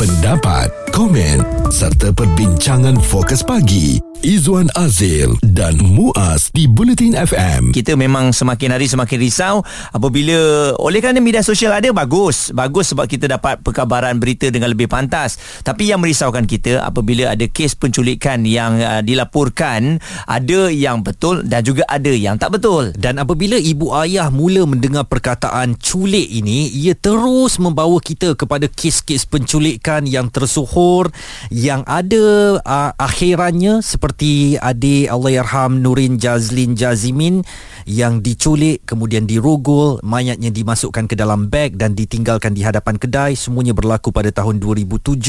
pendapat, komen serta perbincangan fokus pagi Izwan Azil dan Muaz di Bulletin FM. Kita memang semakin hari semakin risau apabila oleh kerana media sosial ada bagus. Bagus sebab kita dapat perkabaran berita dengan lebih pantas. Tapi yang merisaukan kita apabila ada kes penculikan yang uh, dilaporkan ada yang betul dan juga ada yang tak betul. Dan apabila ibu ayah mula mendengar perkataan culik ini, ia terus membawa kita kepada kes-kes penculikan yang tersohor yang ada uh, akhirannya seperti adik Allahyarham Nurin Jazlin Jazimin yang diculik kemudian dirogol mayatnya dimasukkan ke dalam beg dan ditinggalkan di hadapan kedai semuanya berlaku pada tahun 2007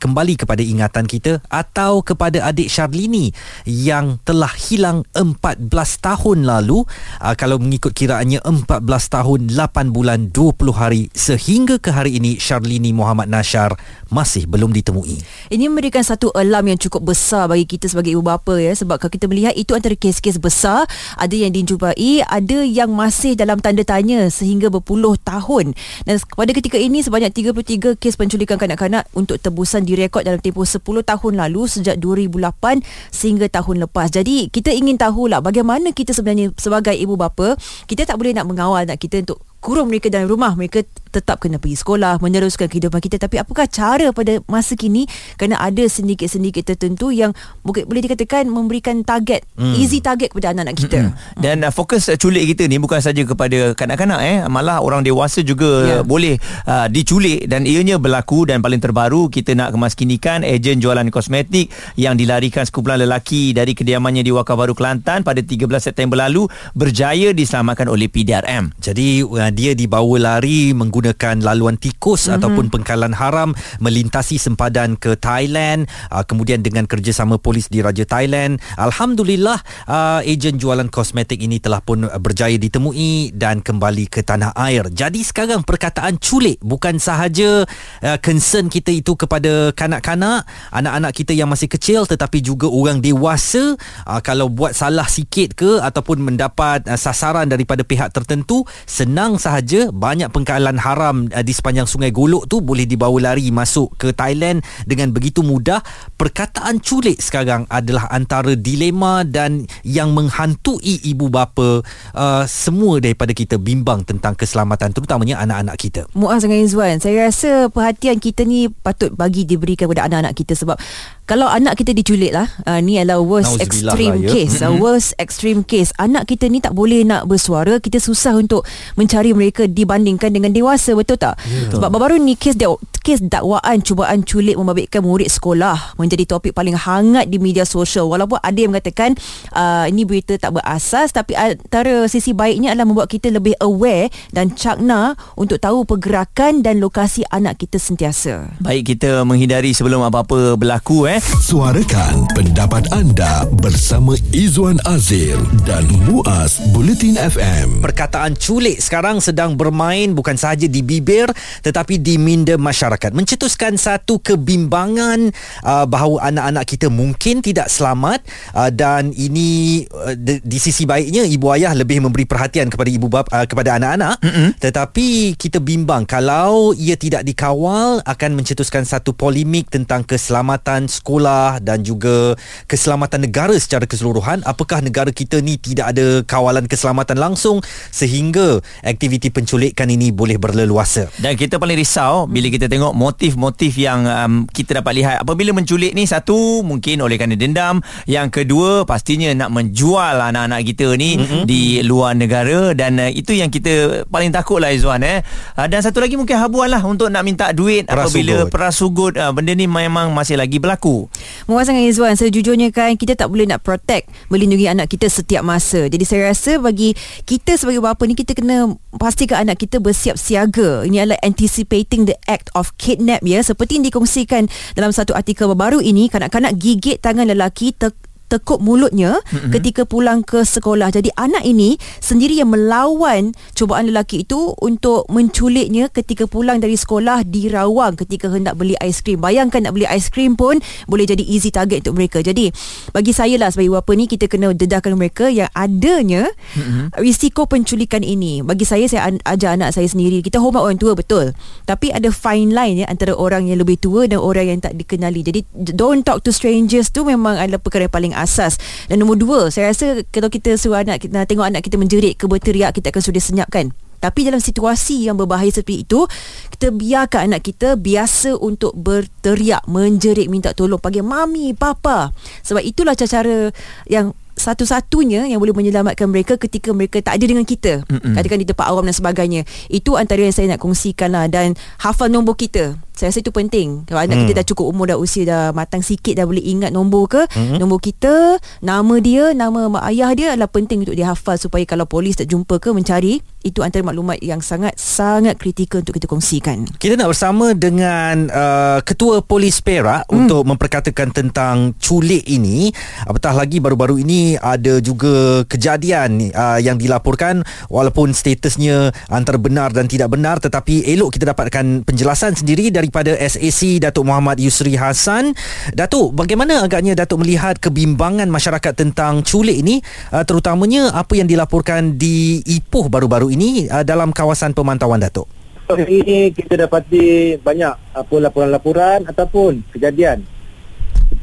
kembali kepada ingatan kita atau kepada adik Sharlini yang telah hilang 14 tahun lalu. Uh, kalau mengikut kiraannya 14 tahun 8 bulan 20 hari sehingga ke hari ini Sharlini Muhammad Nashar masih belum ditemui. Ini memberikan satu alarm yang cukup besar bagi kita sebagai ibu bapa ya sebab kalau kita melihat itu antara kes-kes besar ada yang dijumpai ada yang masih dalam tanda tanya sehingga berpuluh tahun. Dan pada ketika ini sebanyak 33 kes penculikan kanak-kanak untuk tebusan direkod dalam tempoh 10 tahun lalu sejak 2008 sehingga tahun lepas. Jadi kita ingin tahulah bagaimana kita sebenarnya sebagai ibu bapa kita tak boleh nak mengawal nak kita untuk kurung mereka dalam rumah. Mereka tetap kena pergi sekolah meneruskan kehidupan kita tapi apakah cara pada masa kini kerana ada sedikit-sedikit tertentu yang mungkin boleh dikatakan memberikan target hmm. easy target kepada anak-anak kita hmm. dan uh, fokus uh, culik kita ni bukan saja kepada kanak-kanak eh malah orang dewasa juga yeah. boleh uh, diculik dan ianya berlaku dan paling terbaru kita nak kemaskinikan ejen jualan kosmetik yang dilarikan sekumpulan lelaki dari kediamannya di Waka Baru Kelantan pada 13 September lalu berjaya diselamatkan oleh PDRM jadi uh, dia dibawa lari menggunakan laluan tikus mm-hmm. ataupun pengkalan haram melintasi sempadan ke Thailand uh, kemudian dengan kerjasama polis di Raja Thailand. Alhamdulillah uh, ejen jualan kosmetik ini telah pun berjaya ditemui dan kembali ke tanah air. Jadi sekarang perkataan culik bukan sahaja uh, concern kita itu kepada kanak-kanak anak-anak kita yang masih kecil tetapi juga orang dewasa. Uh, kalau buat salah sikit ke ataupun mendapat uh, sasaran daripada pihak tertentu senang sahaja banyak pengkalan haram uh, di sepanjang Sungai Golok tu boleh dibawa lari masuk ke Thailand dengan begitu mudah. Perkataan culik sekarang adalah antara dilema dan yang menghantui ibu bapa uh, semua daripada kita bimbang tentang keselamatan terutamanya anak-anak kita. Muaz dengan Izwan, saya rasa perhatian kita ni patut bagi diberikan kepada anak-anak kita sebab kalau anak kita diculik lah uh, ni adalah worst extreme lah, ya. case uh, worst extreme case anak kita ni tak boleh nak bersuara kita susah untuk mencari mereka dibandingkan dengan dewasa betul tak yeah. sebab baru-baru ni kes kes dakwaan cubaan culik membabitkan murid sekolah menjadi topik paling hangat di media sosial walaupun ada yang mengatakan uh, ini berita tak berasas tapi antara sisi baiknya adalah membuat kita lebih aware dan cakna untuk tahu pergerakan dan lokasi anak kita sentiasa baik kita menghindari sebelum apa-apa berlaku eh Suarakan pendapat anda bersama Izwan Azil dan Muaz Bulletin FM. Perkataan culik sekarang sedang bermain bukan sahaja di bibir tetapi di minda masyarakat. Mencetuskan satu kebimbangan uh, bahawa anak-anak kita mungkin tidak selamat uh, dan ini uh, di, di sisi baiknya ibu ayah lebih memberi perhatian kepada ibu bapa uh, kepada anak-anak. Mm-hmm. Tetapi kita bimbang kalau ia tidak dikawal akan mencetuskan satu polemik tentang keselamatan sekolah dan juga keselamatan negara secara keseluruhan apakah negara kita ni tidak ada kawalan keselamatan langsung sehingga aktiviti penculikan ini boleh berleluasa dan kita paling risau bila kita tengok motif-motif yang um, kita dapat lihat. Apabila menculik ni satu mungkin oleh kerana dendam. Yang kedua pastinya nak menjual anak-anak kita ni mm-hmm. di luar negara. Dan uh, itu yang kita paling takut lah Izzuan eh. Uh, dan satu lagi mungkin habuan lah untuk nak minta duit apabila perasugut uh, benda ni memang masih lagi berlaku. Muaz dengan Izwan Sejujurnya kan Kita tak boleh nak protect Melindungi anak kita setiap masa. Jadi saya rasa bagi Kita sebagai bapa ni Kita kena Pastikan anak kita bersiap siaga Ini adalah anticipating the act of kidnap ya. Seperti yang dikongsikan Dalam satu artikel baru ini Kanak-kanak gigit tangan lelaki ter- tekuk mulutnya mm-hmm. ketika pulang ke sekolah. Jadi anak ini sendiri yang melawan cubaan lelaki itu untuk menculiknya ketika pulang dari sekolah di Rawang ketika hendak beli aiskrim. Bayangkan nak beli aiskrim pun boleh jadi easy target untuk mereka. Jadi bagi saya lah sebagai bapa ni kita kena dedahkan mereka yang adanya mm-hmm. risiko penculikan ini. Bagi saya saya ajar anak saya sendiri. Kita hormat orang tua betul. Tapi ada fine line ya antara orang yang lebih tua dan orang yang tak dikenali. Jadi don't talk to strangers tu memang adalah perkara yang paling asas. Dan nombor dua, saya rasa kalau kita suruh anak kita tengok anak kita menjerit ke berteriak, kita akan sudah senyapkan. Tapi dalam situasi yang berbahaya seperti itu, kita biarkan anak kita biasa untuk berteriak, menjerit, minta tolong, panggil mami, papa. Sebab itulah cara-cara yang satu-satunya yang boleh menyelamatkan mereka ketika mereka tak ada dengan kita. Mm-mm. Katakan di tempat awam dan sebagainya. Itu antara yang saya nak kongsikan lah. Dan hafal nombor kita. Saya rasa itu penting. Kalau anak hmm. kita dah cukup umur dah usia dah matang sikit dah boleh ingat nombor ke, hmm. nombor kita, nama dia, nama mak ayah dia adalah penting untuk dia hafal supaya kalau polis tak jumpa ke mencari, itu antara maklumat yang sangat sangat kritikal untuk kita kongsikan. Kita nak bersama dengan uh, Ketua Polis Perak hmm. untuk memperkatakan tentang culik ini. Apatah lagi baru-baru ini ada juga kejadian uh, yang dilaporkan walaupun statusnya antara benar dan tidak benar tetapi elok kita dapatkan penjelasan sendiri dari daripada SAC Datuk Muhammad Yusri Hassan. Datuk, bagaimana agaknya Datuk melihat kebimbangan masyarakat tentang culik ini uh, terutamanya apa yang dilaporkan di Ipoh baru-baru ini uh, dalam kawasan pemantauan Datuk? Hari ini kita dapati banyak apa laporan-laporan ataupun kejadian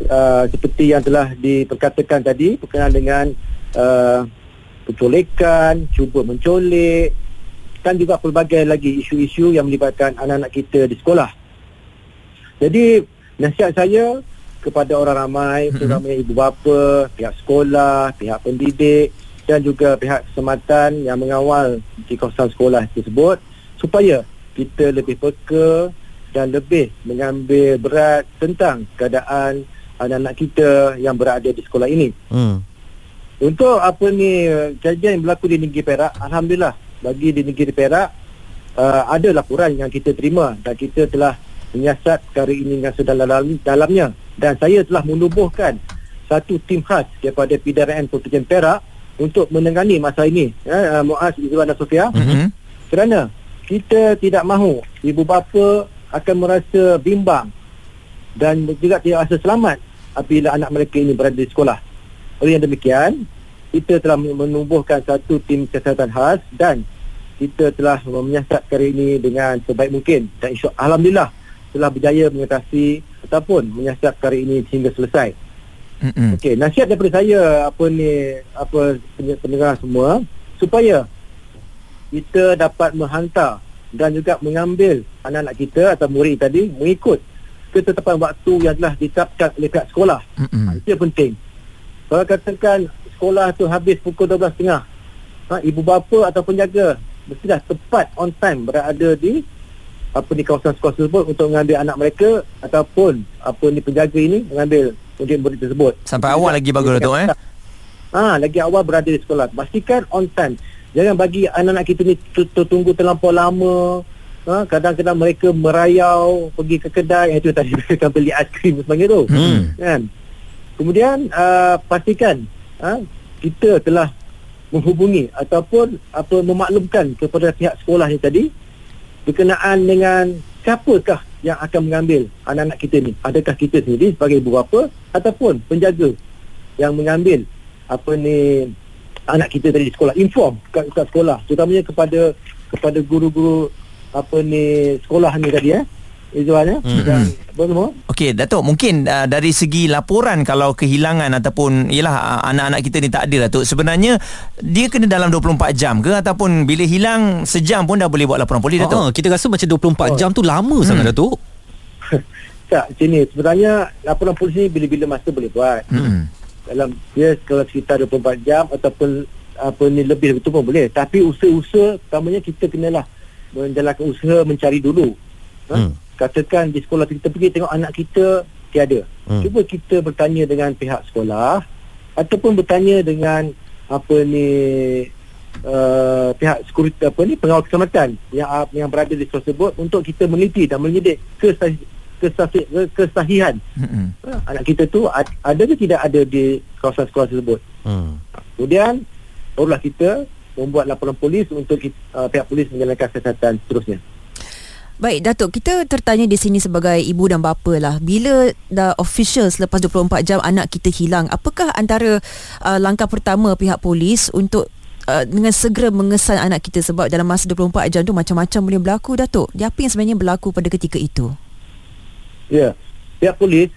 uh, seperti yang telah diperkatakan tadi berkenaan dengan uh, penculikan, cuba menculik dan juga pelbagai lagi isu-isu yang melibatkan anak-anak kita di sekolah. Jadi nasihat saya kepada orang ramai, mm-hmm. terutama ibu bapa, pihak sekolah, pihak pendidik dan juga pihak keselamatan yang mengawal di kawasan sekolah tersebut supaya kita lebih peka dan lebih mengambil berat tentang keadaan anak-anak kita yang berada di sekolah ini. Hmm. Untuk apa ni kejadian yang berlaku di negeri Perak, alhamdulillah bagi di negeri Perak uh, ada laporan yang kita terima dan kita telah menyiasat perkara ini dengan sedalam dalamnya. Dan saya telah menubuhkan satu tim khas daripada PDRN Protection Perak untuk menangani masalah ini. Ya, uh, Muaz Izwan dan Sofia. Mm-hmm. kerana kita tidak mahu ibu bapa akan merasa bimbang dan juga tidak rasa selamat apabila anak mereka ini berada di sekolah. Oleh yang demikian kita telah menubuhkan satu tim kesihatan khas dan kita telah menyiasat perkara ini dengan sebaik mungkin. Dan insya Alhamdulillah telah berjaya mengatasi ataupun menyiasat perkara ini sehingga selesai. Mm-hmm. Okey, nasihat daripada saya apa ni apa pendengar semua supaya kita dapat menghantar dan juga mengambil anak-anak kita atau murid tadi mengikut ketetapan waktu yang telah ditetapkan oleh pihak sekolah. Mm-hmm. Ha, itu yang penting. Kalau katakan sekolah tu habis pukul 12.30, ha, ibu bapa atau penjaga mestilah tepat on time berada di apa ni kawasan sekolah tersebut untuk mengambil anak mereka ataupun apa ni penjaga ini mengambil murid-murid tersebut. Sampai awal lagi bagus Datuk eh. Ha, lagi awal berada di sekolah. Pastikan on time. Jangan bagi anak-anak kita ni tertunggu terlampau lama. Ha, kadang-kadang mereka merayau pergi ke kedai itu tadi mereka beli aiskrim sebagainya tu. Hmm. Kan? Kemudian uh, pastikan ha, kita telah menghubungi ataupun apa memaklumkan kepada pihak sekolah ni tadi berkenaan dengan siapakah yang akan mengambil anak-anak kita ni? Adakah kita sendiri sebagai ibu bapa ataupun penjaga yang mengambil apa ni anak kita dari sekolah? Inform kat, kat sekolah terutamanya kepada kepada guru-guru apa ni sekolah ni tadi eh Izzuan ya. Hmm. Dan semua. Okey, Datuk, mungkin uh, dari segi laporan kalau kehilangan ataupun ialah uh, anak-anak kita ni tak ada Datuk, sebenarnya dia kena dalam 24 jam ke ataupun bila hilang sejam pun dah boleh buat laporan polis Datuk? Uh, kita rasa macam 24 oh. jam tu lama hmm. sangat Datuk. tak, sini sebenarnya laporan polis ni bila-bila masa boleh buat. Hmm. Dalam dia kalau sekitar 24 jam ataupun apa ni lebih betul pun boleh. Tapi usaha-usaha pertamanya kita kenalah menjalankan usaha mencari dulu. Ha? Hmm katakan di sekolah kita pergi tengok anak kita tiada. Hmm. Cuba kita bertanya dengan pihak sekolah ataupun bertanya dengan apa ni uh, pihak sekuriti apa ni pengawal keselamatan yang yang berada di sekolah tersebut untuk kita meneliti dan menyidik ke kesahih, kesahihan Mm-mm. uh, anak kita tu ad, ada ke tidak ada di kawasan sekolah tersebut. Hmm. Kemudian barulah kita membuat laporan polis untuk uh, pihak polis menjalankan kesihatan seterusnya. Baik Datuk, kita tertanya di sini sebagai ibu dan bapa lah. Bila dah official selepas 24 jam anak kita hilang, apakah antara uh, langkah pertama pihak polis untuk uh, dengan segera mengesan anak kita sebab dalam masa 24 jam tu macam-macam boleh berlaku Datuk. Apa yang sebenarnya berlaku pada ketika itu? Ya, pihak polis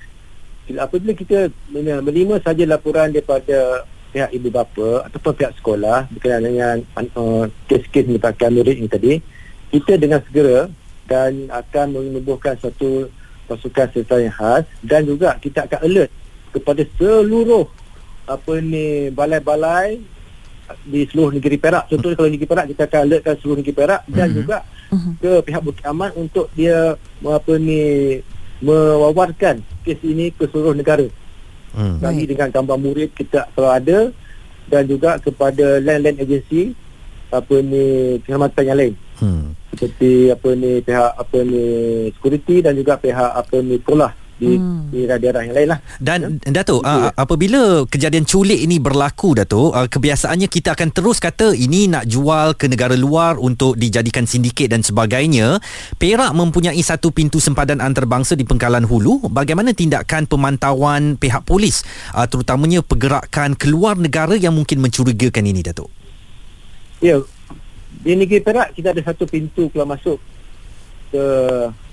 apabila kita men- menerima saja laporan daripada pihak ibu bapa ataupun pihak sekolah berkenaan dengan uh, kes-kes melibatkan murid ini tadi, kita dengan segera dan akan menubuhkan satu pasukan serta yang khas dan juga kita akan alert kepada seluruh apa ni balai-balai di seluruh negeri Perak. Contohnya kalau negeri Perak kita akan alertkan seluruh negeri Perak dan Mhm. juga ke pihak Bukit Aman untuk dia apa ni mewawarkan kes ini ke seluruh negara. Lagi Baik. dengan gambar murid kita kalau ada dan juga kepada land-land agency apa ni keselamatan yang lain Hmm. seperti apa ni pihak apa ni security dan juga pihak apa ni sekolah di Hmm. di daerah yang lain lah. Dan Datuk, Itu uh, ya. apabila kejadian culik ini berlaku Datuk, uh, kebiasaannya kita akan terus kata ini nak jual ke negara luar untuk dijadikan sindiket dan sebagainya. Perak mempunyai satu pintu sempadan antarabangsa di Pengkalan Hulu. Bagaimana tindakan pemantauan pihak polis uh, terutamanya pergerakan keluar negara yang mungkin mencurigakan ini Datuk? Ya, di negeri Perak kita ada satu pintu keluar masuk ke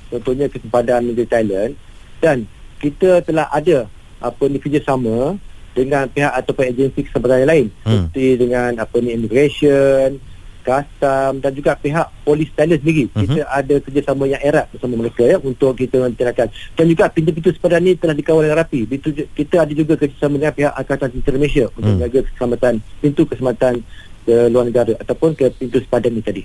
contohnya ke sempadan negeri Thailand dan kita telah ada apa ni kerjasama dengan pihak ataupun agensi kesempadan yang lain Hmm. seperti dengan apa ni immigration, custom dan juga pihak polis Thailand sendiri. Mhm. Kita ada kerjasama yang erat bersama mereka ya untuk kita mentindakan. Dan juga pintu-pintu sempadan ini telah dikawal dengan rapi. Pintu- Kita ada juga kerjasama dengan pihak Angkatan Tentera Malaysia untuk Hmm. menjaga keselamatan pintu keselamatan ke luar negara ataupun ke pintu sempadan ini tadi.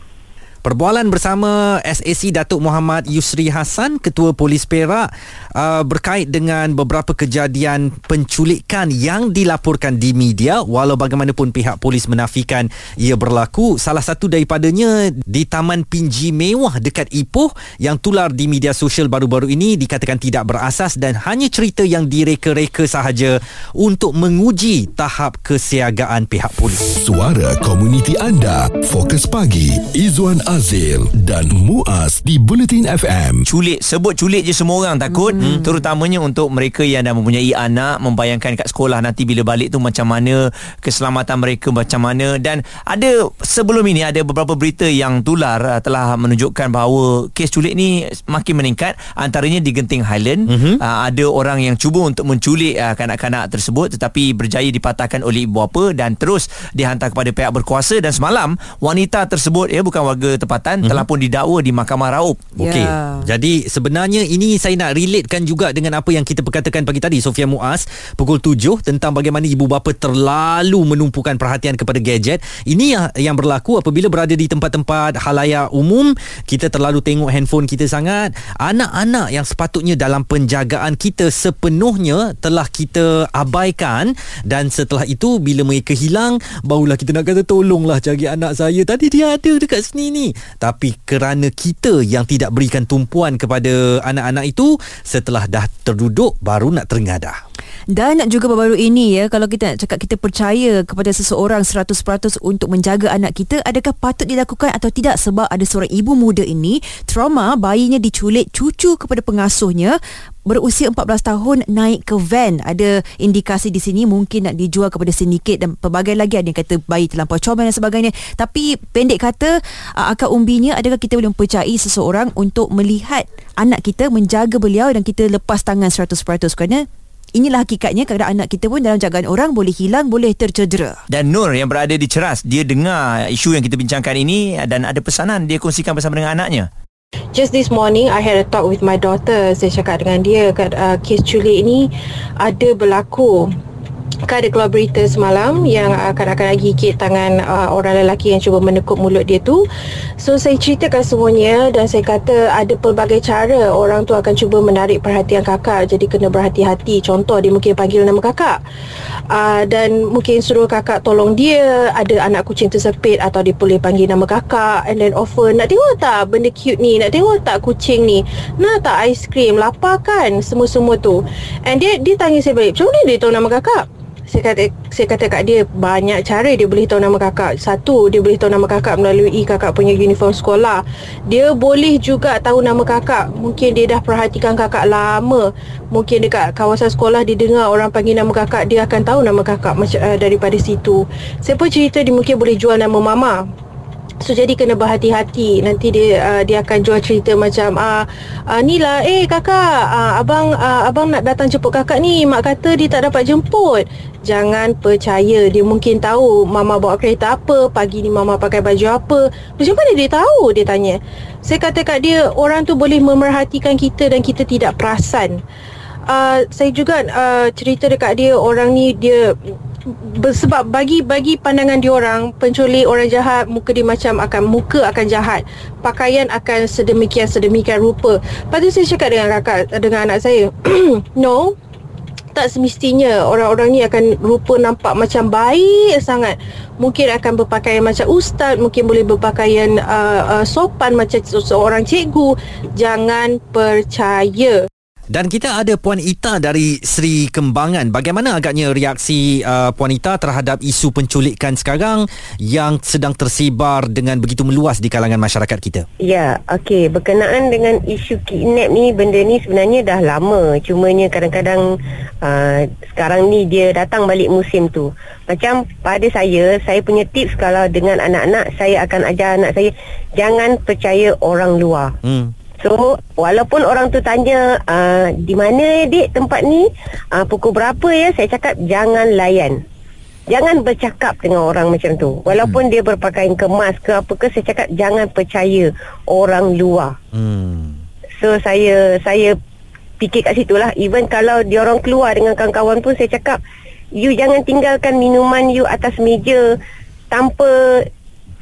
Perbualan bersama SAC Datuk Muhammad Yusri Hassan, Ketua Polis Perak uh, berkait dengan beberapa kejadian penculikan yang dilaporkan di media walau bagaimanapun pihak polis menafikan ia berlaku. Salah satu daripadanya di Taman Pinji Mewah dekat Ipoh yang tular di media sosial baru-baru ini dikatakan tidak berasas dan hanya cerita yang direka-reka sahaja untuk menguji tahap kesiagaan pihak polis. Suara komuniti anda. Fokus pagi. Izwan Azil dan Muaz di Bulletin FM. Culik Sebut culik je semua orang takut. Hmm. Terutamanya untuk mereka yang dah mempunyai anak Membayangkan kat sekolah Nanti bila balik tu macam mana Keselamatan mereka macam mana. Dan ada Sebelum ini ada beberapa berita yang tular uh, Telah menunjukkan bahawa Kes culik ni Makin meningkat. Antaranya di Genting Highland. Uh, Ada orang yang cuba untuk menculik uh, Kanak-kanak tersebut Tetapi berjaya dipatahkan oleh ibu bapa Dan terus dihantar kepada pihak berkuasa. Dan semalam Wanita tersebut ya Bukan warga tempatan mm-hmm. Telah pun didakwa di Mahkamah Raup Okey. Ya. Jadi sebenarnya ini saya nak relatekan juga dengan apa yang kita perkatakan pagi tadi Sofia Muaz pukul 7 tentang bagaimana ibu bapa terlalu menumpukan perhatian kepada gadget. Ini yang, yang berlaku apabila berada di tempat-tempat halayak umum, kita terlalu tengok handphone kita sangat. Anak-anak yang sepatutnya dalam penjagaan kita sepenuhnya telah kita abaikan dan setelah itu bila mereka hilang barulah kita nak kata tolonglah cari anak saya. Tadi dia ada dekat sini ni. Tapi kerana kita yang tidak berikan tumpuan kepada anak-anak itu setelah dah terduduk baru nak teringadah. Dan juga baru-baru ini ya kalau kita nak cakap kita percaya kepada seseorang 100% untuk menjaga anak kita adakah patut dilakukan atau tidak sebab ada seorang ibu muda ini trauma bayinya diculik cucu kepada pengasuhnya berusia 14 tahun naik ke van. Ada indikasi di sini mungkin nak dijual kepada sindiket dan pelbagai lagi. Ada yang kata bayi terlampau comel dan sebagainya. Tapi pendek kata uh, akar umbinya adakah kita boleh mempercayai seseorang untuk melihat anak kita menjaga beliau dan kita lepas tangan 100% kerana Inilah hakikatnya kadang anak kita pun dalam jagaan orang boleh hilang, boleh tercedera. Dan Nur yang berada di Ceras Dia dengar isu yang kita bincangkan ini Dan ada pesanan dia kongsikan bersama dengan anaknya Just this morning I had a talk with my daughter. Saya cakap dengan dia kat uh, kes culik ni ada berlaku. Kak ada berita semalam yang akan-akan lagi gigit tangan uh, orang lelaki yang cuba menekuk mulut dia tu. So saya ceritakan semuanya dan saya kata ada pelbagai cara orang tu akan cuba menarik perhatian kakak. Jadi kena berhati-hati. Contoh dia mungkin panggil nama kakak. Uh, dan mungkin suruh kakak tolong dia. Ada anak kucing tersepit atau dia boleh panggil nama kakak. And then offer nak tengok tak benda cute ni? Nak tengok tak kucing ni? Nak tak aiskrim? Lapar kan semua-semua tu. And dia dia tanya saya balik macam mana dia tahu nama kakak saya kata saya kata kat dia banyak cara dia boleh tahu nama kakak. Satu, dia boleh tahu nama kakak melalui kakak punya uniform sekolah. Dia boleh juga tahu nama kakak. Mungkin dia dah perhatikan kakak lama. Mungkin dekat kawasan sekolah dia dengar orang panggil nama kakak, dia akan tahu nama kakak macam uh, daripada situ. Pun cerita dia mungkin boleh jual nama mama. So jadi kena berhati-hati Nanti dia uh, dia akan jual cerita macam uh, uh, ni lah eh kakak uh, abang uh, abang nak datang jemput kakak ni mak kata dia tak dapat jemput. Jangan percaya dia mungkin tahu mama bawa kereta apa, pagi ni mama pakai baju apa. Macam mana dia tahu dia tanya. Saya kata kat dia orang tu boleh memerhatikan kita dan kita tidak perasan. Uh, saya juga uh, cerita dekat dia orang ni dia sebab bagi bagi pandangan dia orang penculik orang jahat muka dia macam akan muka akan jahat. Pakaian akan sedemikian sedemikian rupa. Lepas tu saya cakap dengan kakak dengan anak saya no tak semestinya orang-orang ni akan rupa nampak macam baik sangat. Mungkin akan berpakaian macam ustaz mungkin boleh berpakaian uh, uh, sopan macam seorang cikgu. Jangan percaya Dan kita ada Puan Ita dari Sri Kembangan. Bagaimana agaknya reaksi uh, Puan Ita terhadap isu penculikan sekarang yang sedang tersebar dengan begitu meluas di kalangan masyarakat kita? Ya, okey. Berkenaan dengan isu kidnap ni, benda ni sebenarnya dah lama. Cumanya kadang-kadang uh, sekarang ni dia datang balik musim tu. Macam pada saya, saya punya tips kalau dengan anak-anak, saya akan ajar anak saya, jangan percaya orang luar. Hmm. So walaupun orang tu tanya uh, di mana dik tempat ni uh, pukul berapa ya saya cakap jangan layan. Jangan bercakap dengan orang macam tu. Walaupun hmm. dia berpakaian kemas ke apa ke saya cakap jangan percaya orang luar. Hmm. So saya saya fikir kat situ lah even kalau dia orang keluar dengan kawan-kawan pun saya cakap you jangan tinggalkan minuman you atas meja tanpa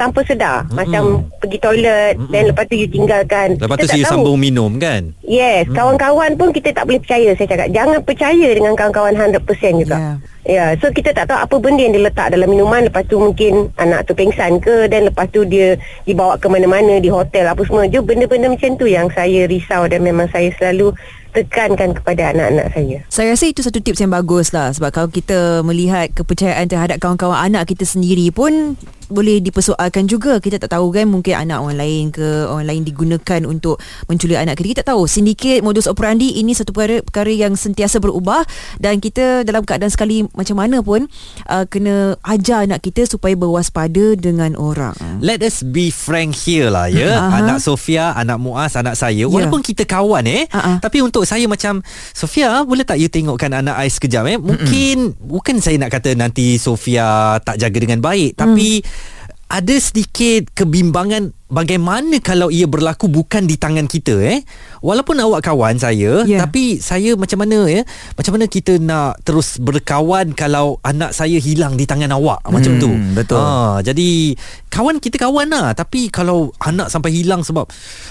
tanpa sedar mm-hmm. macam pergi toilet mm-hmm. dan lepas tu you tinggalkan Lepas Kita tu you tahu. sambung minum kan? Yes, hmm. kawan-kawan pun kita tak boleh percaya saya cakap. Jangan percaya dengan kawan-kawan 100% juga. Ya. Ya, yeah, so kita tak tahu apa benda yang dia letak dalam minuman lepas tu mungkin anak tu pengsan ke dan lepas tu dia dibawa ke mana-mana di hotel apa semua. Je benda-benda macam tu yang saya risau dan memang saya selalu tekankan kepada anak-anak saya. Saya rasa itu satu tips yang bagus lah Sebab kalau kita melihat kepercayaan terhadap kawan-kawan anak kita sendiri pun boleh dipersoalkan juga Kita tak tahu kan mungkin anak orang lain ke Orang lain digunakan untuk menculik anak kita Kita tak tahu sindiket modus operandi ini satu perkara, perkara yang sentiasa berubah Dan kita dalam keadaan sekali macam mana pun uh, Kena ajar anak kita supaya berwaspada dengan orang Let us be frank here lah ya. Aha. Anak Sofia, anak Muaz, anak saya. Ya. Walaupun kita kawan eh. Ha-ha. Tapi untuk saya macam Sofia, boleh tak you tengokkan anak I sekejap eh? Mungkin bukan saya nak kata nanti Sofia tak jaga dengan baik, tapi ada sedikit kebimbangan bagaimana kalau ia berlaku bukan di tangan kita eh? Walaupun awak kawan saya Ya. tapi saya macam mana ya? Macam mana kita nak terus berkawan kalau anak saya hilang di tangan awak? Macam Hmm, tu. betul. ha, jadi kawan kita kawan lah. Tapi kalau anak sampai hilang sebab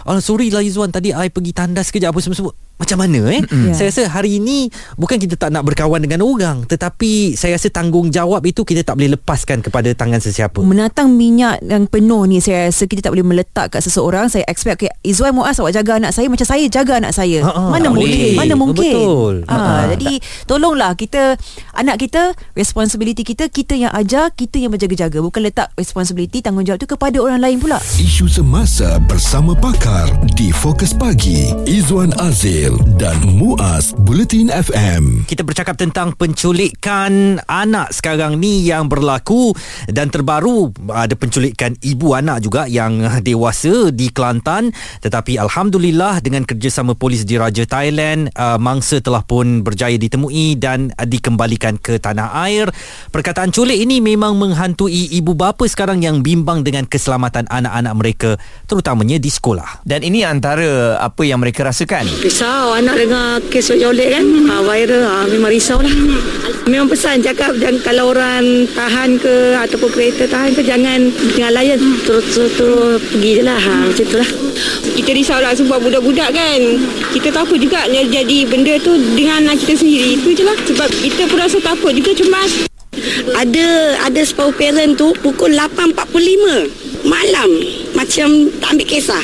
oh, sorry lah Izwan tadi I pergi tandas sekejap apa semua-semua. Macam mana eh? Ya. saya rasa hari ini bukan kita tak nak berkawan dengan orang tetapi saya rasa tanggungjawab itu kita tak boleh lepaskan kepada tangan sesiapa. Menatang minyak yang penuh ni Saya rasa kita tak boleh meletak kat seseorang Saya expect okay, Izwan Muaz awak jaga anak saya Macam saya jaga anak saya Ha, ha, Mana tak mungkin boleh. Mana mungkin Betul. ha, Ha, ha. Jadi tolonglah kita Anak kita Responsibility kita Kita yang ajar Kita yang berjaga-jaga Bukan letak responsibility Tanggungjawab tu kepada orang lain pula Isu semasa bersama pakar di Fokus Pagi Izwan Azil dan Muaz Bulletin FM. Kita bercakap tentang penculikan anak sekarang ni yang berlaku dan terbaru ada penculikan ibu anak juga yang tengah dewasa di Kelantan. Tetapi alhamdulillah dengan kerjasama polis di Raja Thailand uh, mangsa telah pun berjaya ditemui dan uh, dikembalikan ke tanah air. Perkataan culik ini memang menghantui ibu bapa sekarang yang bimbang dengan keselamatan anak-anak mereka terutamanya di sekolah. Dan ini antara apa yang mereka rasakan. Risau anak dengar kes colek kan? Ha, Viral ha, Memang risau lah. Memang pesan cakap jangan, Kalau orang tahan ke Ataupun kereta tahan ke Jangan Jangan layan. Terus, terus, terus pergi je lah ha, Macam tu lah. Kita risau lah sebab budak-budak kan. Kita tak apa juga yang jadi benda tu dengan anak kita sendiri. Itu je lah Sebab kita pun rasa takut juga cemas. Ada Ada separuh parent tu Pukul 8.45 Malam. Macam tak ambil kisah.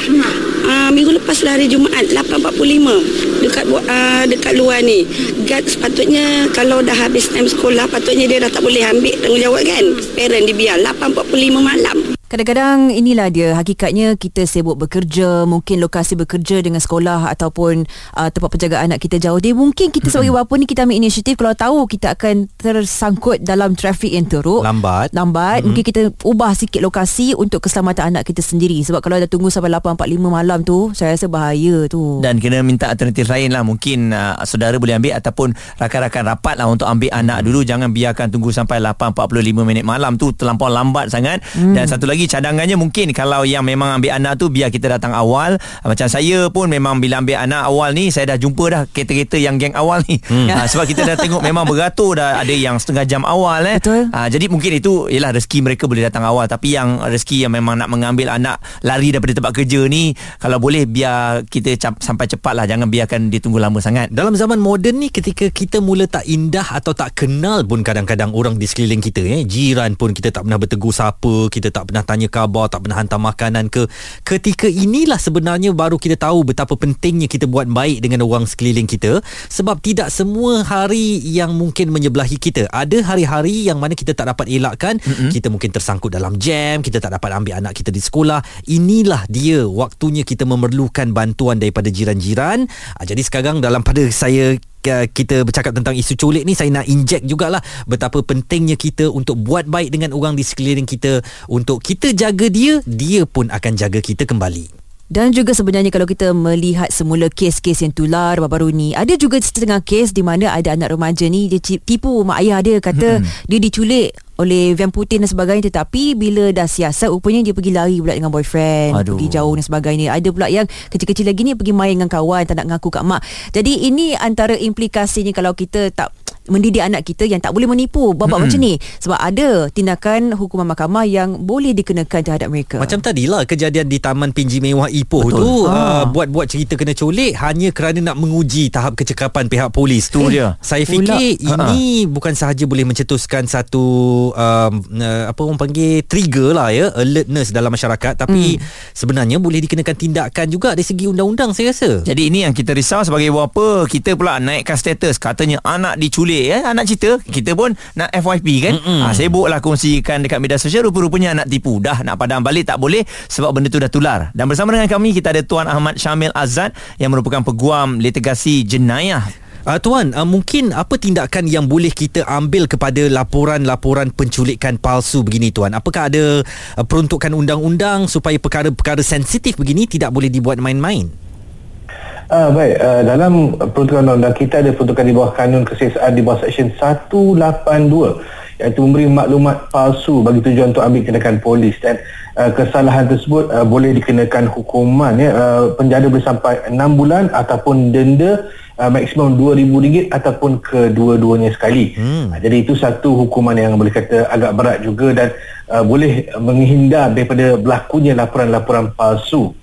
Uh, Minggu lepas lah hari Jumaat 8.45 Dekat uh, dekat luar ni. Guard sepatutnya Kalau dah habis time sekolah Patutnya dia dah tak boleh ambil tanggungjawab kan. Parent dia biar 8.45 malam Kadang-kadang inilah dia hakikatnya kita sibuk bekerja, mungkin lokasi bekerja dengan sekolah ataupun uh, tempat penjagaan anak kita jauh. Dia mungkin kita sebagai bapa ni kita ambil inisiatif kalau tahu kita akan tersangkut dalam trafik yang teruk. Lambat. Lambat. Mm-hmm. Mungkin kita ubah sikit lokasi untuk keselamatan anak kita sendiri. Sebab kalau dah tunggu sampai 8.45 malam tu, saya rasa bahaya tu. Dan kena minta alternatif lain lah Mungkin uh, saudara boleh ambil Ataupun rakan-rakan rapat lah Untuk ambil anak dulu Jangan biarkan tunggu sampai 8.45 minit malam tu Terlampau lambat sangat hmm. Dan satu lagi cadangannya mungkin Kalau yang memang ambil anak tu Biar kita datang awal uh, Macam saya pun memang Bila ambil anak awal ni Saya dah jumpa dah Kereta-kereta yang geng awal ni hmm. uh, Sebab kita dah tengok Memang beratur dah Ada yang setengah jam awal eh. Betul. Uh, jadi mungkin itu Ialah rezeki mereka boleh datang awal Tapi yang rezeki yang memang nak mengambil anak Lari daripada tempat kerja ni Kalau boleh biar kita cap, sampai cepat lah Jangan biarkan dia tunggu lama sangat Dalam zaman moden ni ketika kita mula tak indah atau tak kenal pun kadang-kadang orang di sekeliling kita eh jiran pun kita tak pernah bertegur sapa kita tak pernah tanya khabar tak pernah hantar makanan ke. Ketika inilah sebenarnya baru kita tahu betapa pentingnya kita buat baik dengan orang sekeliling kita. Sebab tidak semua hari yang mungkin menyebelahi kita. Ada hari-hari yang mana kita tak dapat elakkan. Mm-hmm. kita mungkin tersangkut dalam jam kita tak dapat ambil anak kita di sekolah. Inilah dia waktunya kita memerlukan bantuan daripada jiran-jiran. Ah, jadi sekarang dalam pada saya uh, kita bercakap tentang isu culik ni saya nak inject jugalah betapa pentingnya kita untuk buat baik dengan orang di sekeliling kita. Untuk kita jaga dia dia pun akan jaga kita kembali Dan juga sebenarnya kalau kita melihat semula kes-kes yang tular baru-baru ni ada juga setengah kes di mana ada anak remaja ni dia tipu mak ayah dia kata hmm. dia diculik oleh Van Putin dan sebagainya tetapi bila dah siasat rupanya dia pergi lari pula dengan boyfriend Aduh. pergi jauh dan sebagainya ada pula yang kecil-kecil lagi ni pergi main dengan kawan tak nak ngaku kat mak jadi ini antara implikasinya kalau kita tak mendidik anak kita yang tak boleh menipu babak macam ni sebab ada tindakan hukuman mahkamah yang boleh dikenakan terhadap mereka Macam tadilah kejadian di Taman Pinji Mewah Ipoh Betul. tu Ha. uh, buat-buat cerita kena culik hanya kerana nak menguji tahap kecekapan pihak polis. Tu dia. Saya Pula. fikir ini bukan sahaja boleh mencetuskan satu um, uh, apa orang panggil trigger lah ya, alertness dalam masyarakat tapi sebenarnya boleh dikenakan tindakan juga dari segi undang-undang saya rasa. Jadi ini yang kita risau sebagai bapa Kita pula naikkan status Katanya anak diculik ya Anak cerita. Kita pun nak FYP kan? Ha, Sibuklah kongsikan dekat media sosial. Rupa-rupanya anak tipu. Dah nak padam balik tak boleh Sebab benda tu dah tular. Dan bersama dengan kami Kita ada Tuan Ahmad Syamil Azad Yang merupakan peguam litigasi jenayah. Uh, tuan, uh, mungkin apa tindakan yang boleh kita ambil kepada laporan-laporan penculikan palsu begini tuan? Apakah ada uh, peruntukan undang-undang supaya perkara-perkara sensitif begini tidak boleh dibuat main-main? Ah baik, uh, dalam peruntukan undang-undang kita ada peruntukan di bawah kanun keseksaan di bawah seksyen 182 iaitu memberi maklumat palsu bagi tujuan untuk ambil tindakan polis dan uh, kesalahan tersebut uh, boleh dikenakan hukuman ya uh, penjara boleh sampai 6 bulan ataupun denda uh, maksimum RM2,000 ataupun kedua-duanya sekali. Hmm. Uh, jadi itu satu hukuman yang boleh kata agak berat juga dan uh, boleh menghindar daripada berlakunya laporan-laporan palsu.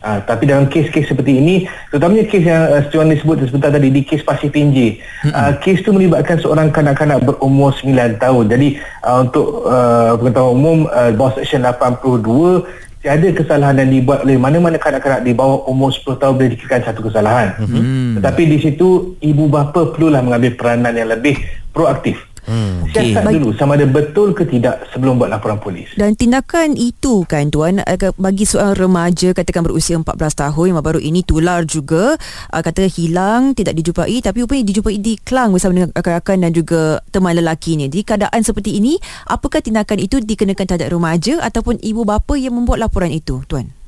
Uh, tapi dalam kes-kes seperti ini terutamanya kes yang uh, Setuan disebut sebentar tadi di kes Pasir Pinji. Uh, kes itu melibatkan seorang kanak-kanak berumur 9 tahun. Jadi uh, untuk uh, pengetahuan umum uh, bawah seksyen 82 tiada kesalahan yang dibuat oleh mana-mana kanak-kanak di bawah umur 10 tahun boleh dikirakan satu kesalahan. Hmm. tetapi di situ ibu bapa perlulah mengambil peranan yang lebih proaktif Hmm. Siasat Bagi- dulu sama ada betul ke tidak sebelum buat laporan polis Dan tindakan itu kan tuan agak bagi seorang remaja katakan berusia 14 tahun yang baru ini tular juga uh, kata hilang tidak dijumpai tapi rupanya dijumpai di Kelang bersama dengan rakan-rakan dan juga teman lelakinya. Di keadaan seperti ini apakah tindakan itu dikenakan terhadap remaja ataupun ibu bapa yang membuat laporan itu tuan?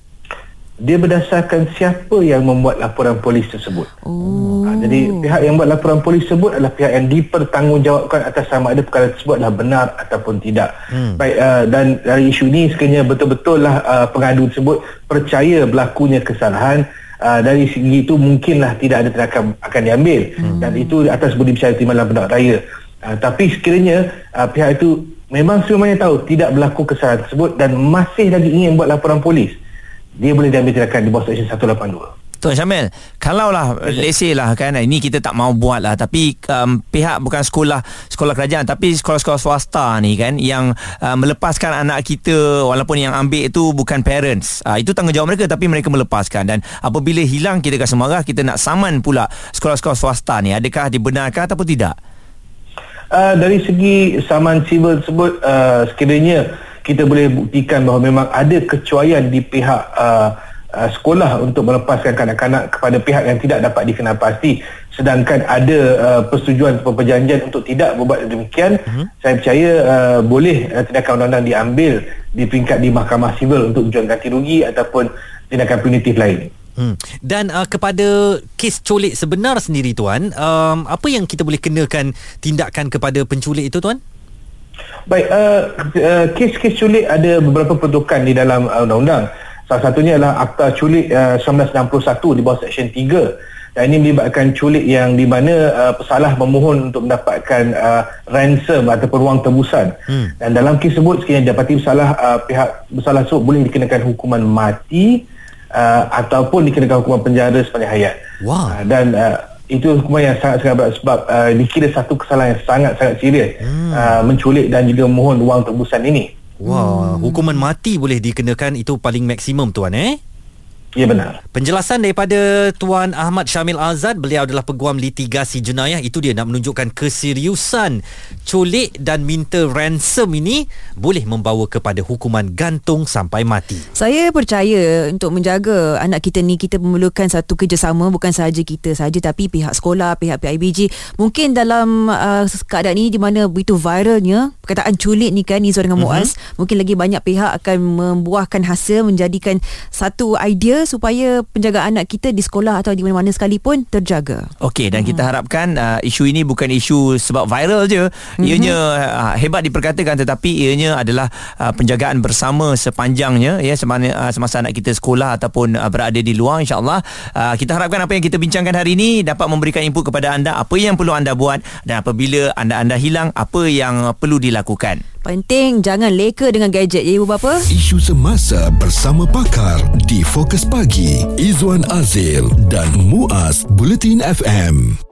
Dia berdasarkan siapa yang membuat laporan polis tersebut. Oh. Ha, jadi pihak yang buat laporan polis tersebut adalah pihak yang dipertanggungjawabkan atas sama ada perkara tersebut adalah benar ataupun tidak. Hmm. Baik uh, dan dari isu ini sekiranya betul-betul lah uh, pengadu tersebut percaya berlakunya kesalahan Uh, dari segi itu mungkinlah tidak ada tindakan akan diambil hmm. dan itu atas budi bicara timbalan pendapat raya. Uh, tapi sekiranya uh, pihak itu memang semuanya tahu tidak berlaku kesalahan tersebut dan masih lagi ingin buat laporan polis, dia boleh diambil tindakan di bawah Seksyen 182. Tuan Syamil, kalaulah let's say lah kan ini kita tak mau buat lah tapi um, pihak bukan sekolah sekolah kerajaan tapi sekolah-sekolah swasta ni kan yang uh, melepaskan anak kita walaupun yang ambil itu bukan parents. Uh, itu tanggungjawab mereka tapi mereka melepaskan dan apabila hilang kita rasa marah kita nak saman pula sekolah-sekolah swasta ni adakah dibenarkan ataupun tidak? Uh, dari segi saman civil tersebut uh, sekiranya kita boleh buktikan bahawa memang ada kecuaian di pihak uh, uh, sekolah untuk melepaskan kanak-kanak kepada pihak yang tidak dapat dikenal pasti sedangkan ada uh, persetujuan atau perjanjian untuk tidak berbuat demikian uh-huh. saya percaya uh, boleh uh, tindakan undang-undang diambil di peringkat di mahkamah sivil untuk tujuan ganti rugi ataupun tindakan punitif lain Hmm. Dan uh, kepada kes colik sebenar sendiri tuan, um, apa yang kita boleh kenakan tindakan kepada penculik itu tuan? Baik, uh, uh, kes-kes culik ada beberapa peruntukan di dalam uh, undang-undang. Salah satunya adalah Akta Culik uh, 1961 di bawah Seksyen 3 dan ini melibatkan culik yang di mana uh, pesalah memohon untuk mendapatkan uh, ransom ataupun wang tebusan. Hmm. Dan dalam kes tersebut sekiranya dapati bersalah uh, pihak bersalah tersebut boleh dikenakan hukuman mati uh, ataupun dikenakan hukuman penjara sepanjang hayat. Wow. Uh, dan uh, itu hukuman yang sangat-sangat berat sebab uh, dikira satu kesalahan yang sangat-sangat serius hmm. uh, menculik dan juga memohon wang tebusan ini. Wah, hmm. hukuman mati boleh dikenakan itu paling maksimum tuan eh? Ya benar. Penjelasan daripada Tuan Ahmad Syamil Azad, beliau adalah peguam litigasi jenayah. Itu dia nak menunjukkan keseriusan culik dan minta ransom ini boleh membawa kepada hukuman gantung sampai mati. Saya percaya untuk menjaga anak kita ni kita memerlukan satu kerjasama bukan sahaja kita saja tapi pihak sekolah, pihak PIBG. Mungkin dalam uh, keadaan ini di mana begitu viralnya perkataan culik ni kan Izzuan dengan Muaz, uh-huh. mungkin lagi banyak pihak akan membuahkan hasil menjadikan satu idea supaya penjagaan anak kita di sekolah atau di mana-mana sekalipun terjaga. Okey dan hmm. kita harapkan uh, isu ini bukan isu sebab viral je. Hmm. Ianya uh, hebat diperkatakan tetapi ianya adalah uh, penjagaan bersama sepanjangnya ya semasa, uh, semasa anak kita sekolah ataupun uh, berada di luar insya-Allah. Uh, kita harapkan apa yang kita bincangkan hari ini dapat memberikan input kepada anda apa yang perlu anda buat dan apabila anda-anda hilang apa yang perlu dilakukan. Penting jangan leka dengan gadget ya ibu bapa. Isu semasa bersama pakar di Fokus Pagi. Izwan Azil dan Muaz Bulletin FM.